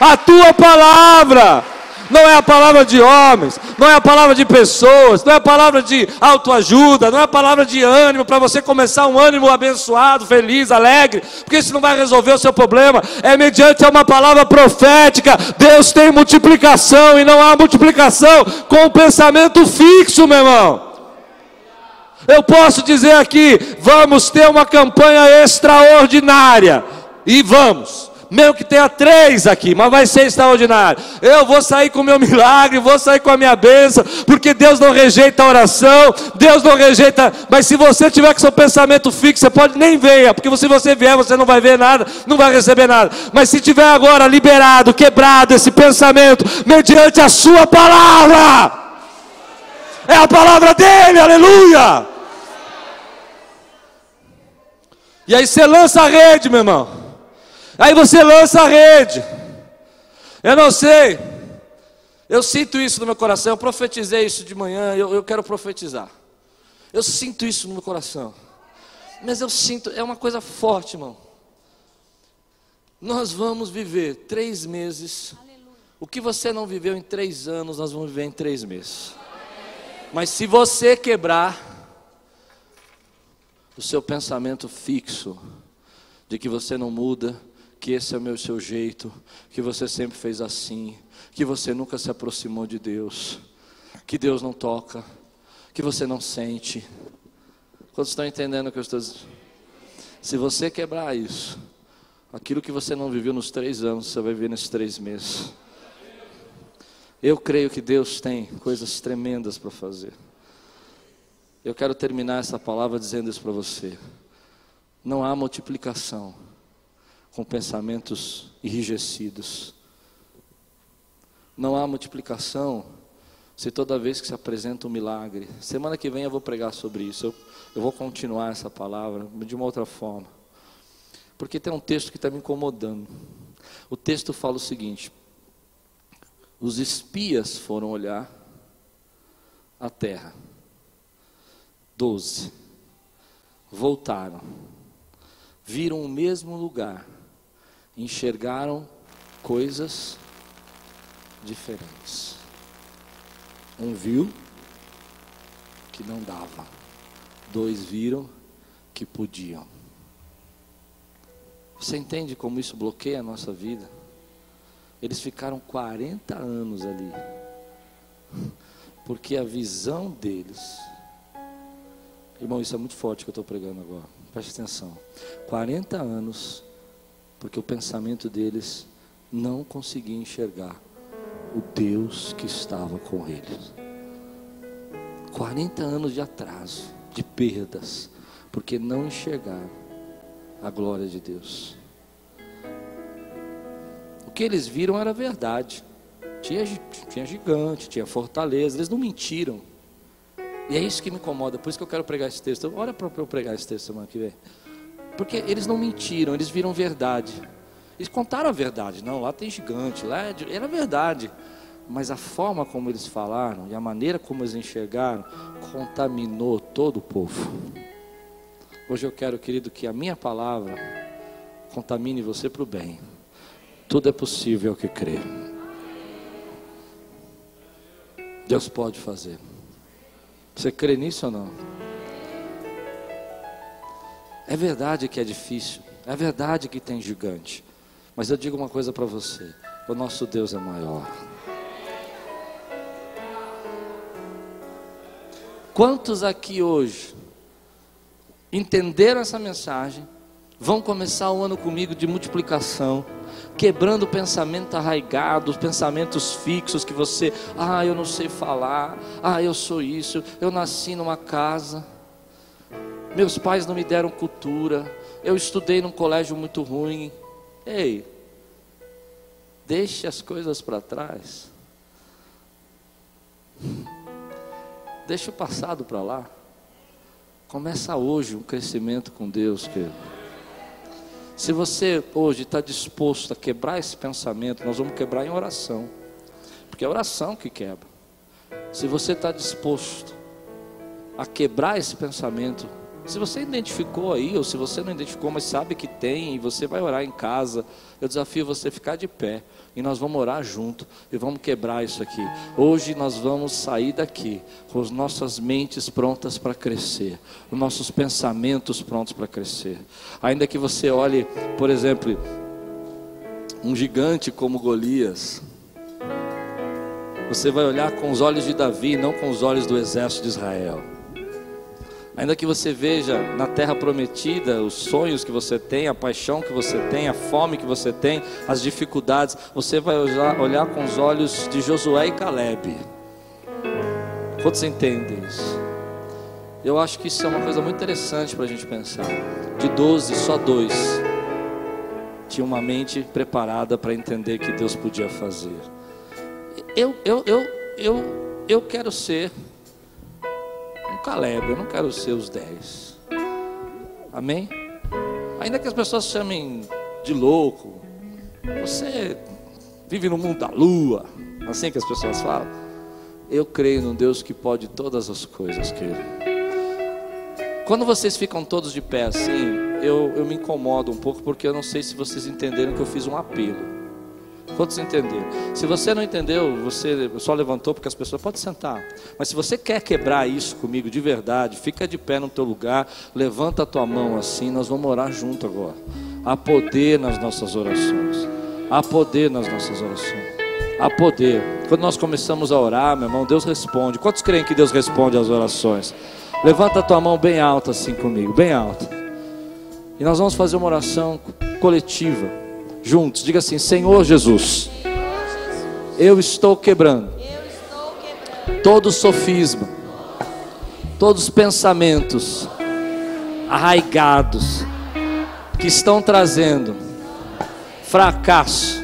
S1: A tua palavra não é a palavra de homens, não é a palavra de pessoas, não é a palavra de autoajuda, não é a palavra de ânimo para você começar um ânimo abençoado, feliz, alegre, porque isso não vai resolver o seu problema. É mediante uma palavra profética. Deus tem multiplicação e não há multiplicação com o pensamento fixo, meu irmão. Eu posso dizer aqui, vamos ter uma campanha extraordinária. E vamos mesmo que tenha três aqui, mas vai ser extraordinário. Eu vou sair com o meu milagre, vou sair com a minha bênção, porque Deus não rejeita a oração, Deus não rejeita. Mas se você tiver com seu pensamento fixo, você pode nem ver, porque se você vier, você não vai ver nada, não vai receber nada. Mas se tiver agora liberado, quebrado esse pensamento, mediante a sua palavra, é a palavra dele, aleluia. E aí você lança a rede, meu irmão. Aí você lança a rede. Eu não sei. Eu sinto isso no meu coração. Eu profetizei isso de manhã. Eu, eu quero profetizar. Eu sinto isso no meu coração. Mas eu sinto, é uma coisa forte, irmão. Nós vamos viver três meses. O que você não viveu em três anos, nós vamos viver em três meses. Mas se você quebrar o seu pensamento fixo de que você não muda, que esse é o meu seu jeito, que você sempre fez assim, que você nunca se aproximou de Deus, que Deus não toca, que você não sente. Quantos estão entendendo o que eu estou dizendo? Se você quebrar isso, aquilo que você não viveu nos três anos, você vai ver nesses três meses. Eu creio que Deus tem coisas tremendas para fazer. Eu quero terminar essa palavra dizendo isso para você. Não há multiplicação com pensamentos enrijecidos. Não há multiplicação se toda vez que se apresenta um milagre. Semana que vem eu vou pregar sobre isso. Eu, eu vou continuar essa palavra de uma outra forma. Porque tem um texto que está me incomodando. O texto fala o seguinte: os espias foram olhar a terra. Doze. Voltaram. Viram o mesmo lugar. Enxergaram coisas diferentes. Um viu que não dava. Dois viram que podiam. Você entende como isso bloqueia a nossa vida? Eles ficaram 40 anos ali. Porque a visão deles Irmão, isso é muito forte que eu estou pregando agora. Preste atenção. 40 anos, porque o pensamento deles não conseguia enxergar o Deus que estava com eles. 40 anos de atraso, de perdas, porque não enxergaram a glória de Deus. O que eles viram era verdade. Tinha, tinha gigante, tinha fortaleza, eles não mentiram. E é isso que me incomoda, por isso que eu quero pregar esse texto. Olha para eu pregar esse texto semana que vem. Porque eles não mentiram, eles viram verdade. Eles contaram a verdade. Não, lá tem gigante, lá é era verdade. Mas a forma como eles falaram e a maneira como eles enxergaram contaminou todo o povo. Hoje eu quero, querido, que a minha palavra contamine você para o bem. Tudo é possível que crê. Deus pode fazer. Você crê nisso ou não? É verdade que é difícil, é verdade que tem gigante, mas eu digo uma coisa para você: o nosso Deus é maior. Quantos aqui hoje entenderam essa mensagem, vão começar o ano comigo de multiplicação? quebrando o pensamento arraigado, os pensamentos fixos que você, ah, eu não sei falar, ah, eu sou isso, eu nasci numa casa, meus pais não me deram cultura, eu estudei num colégio muito ruim. Ei, deixe as coisas para trás. Deixa o passado para lá. Começa hoje um crescimento com Deus, querido. Se você hoje está disposto a quebrar esse pensamento, nós vamos quebrar em oração, porque é oração que quebra. Se você está disposto a quebrar esse pensamento, se você identificou aí, ou se você não identificou, mas sabe que tem, e você vai orar em casa, eu desafio você a ficar de pé, e nós vamos orar junto, e vamos quebrar isso aqui. Hoje nós vamos sair daqui, com as nossas mentes prontas para crescer, os nossos pensamentos prontos para crescer. Ainda que você olhe, por exemplo, um gigante como Golias, você vai olhar com os olhos de Davi, não com os olhos do exército de Israel. Ainda que você veja na terra prometida os sonhos que você tem, a paixão que você tem, a fome que você tem, as dificuldades, você vai olhar, com os olhos de Josué e Caleb. Quantos entendem isso? Eu acho que isso é uma coisa muito interessante para a gente pensar. De 12, só dois tinham uma mente preparada para entender que Deus podia fazer. Eu, eu, eu, eu, eu quero ser Caleb, eu não quero ser os dez. Amém? Ainda que as pessoas chamem de louco, você vive no mundo da lua, assim que as pessoas falam. Eu creio num Deus que pode todas as coisas, querido. Quando vocês ficam todos de pé assim, eu, eu me incomodo um pouco porque eu não sei se vocês entenderam que eu fiz um apelo. Quantos entenderam? Se você não entendeu, você só levantou porque as pessoas podem sentar. Mas se você quer quebrar isso comigo de verdade, fica de pé no teu lugar, levanta a tua mão assim, nós vamos orar junto agora. Há poder nas nossas orações. Há poder nas nossas orações. Há poder. Quando nós começamos a orar, meu irmão, Deus responde. Quantos creem que Deus responde às orações? Levanta a tua mão bem alta assim comigo, bem alta. E nós vamos fazer uma oração coletiva juntos. Diga assim: Senhor Jesus, eu estou quebrando todo sofisma, todos os pensamentos arraigados que estão trazendo fracasso,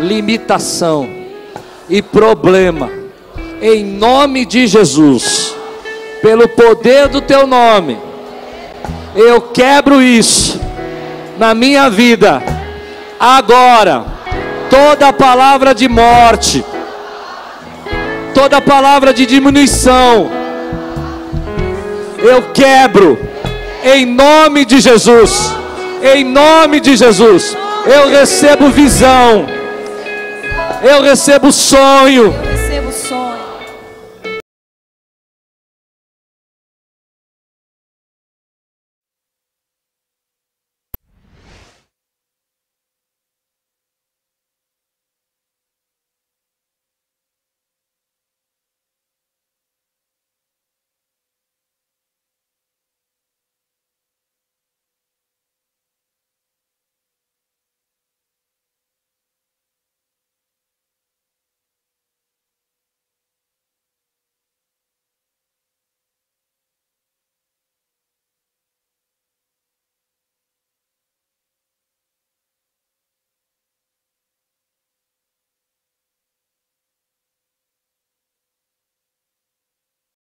S1: limitação e problema. Em nome de Jesus, pelo poder do teu nome, eu quebro isso na minha vida agora toda palavra de morte, toda palavra de diminuição, eu quebro em nome de Jesus. Em nome de Jesus, eu recebo visão, eu recebo sonho,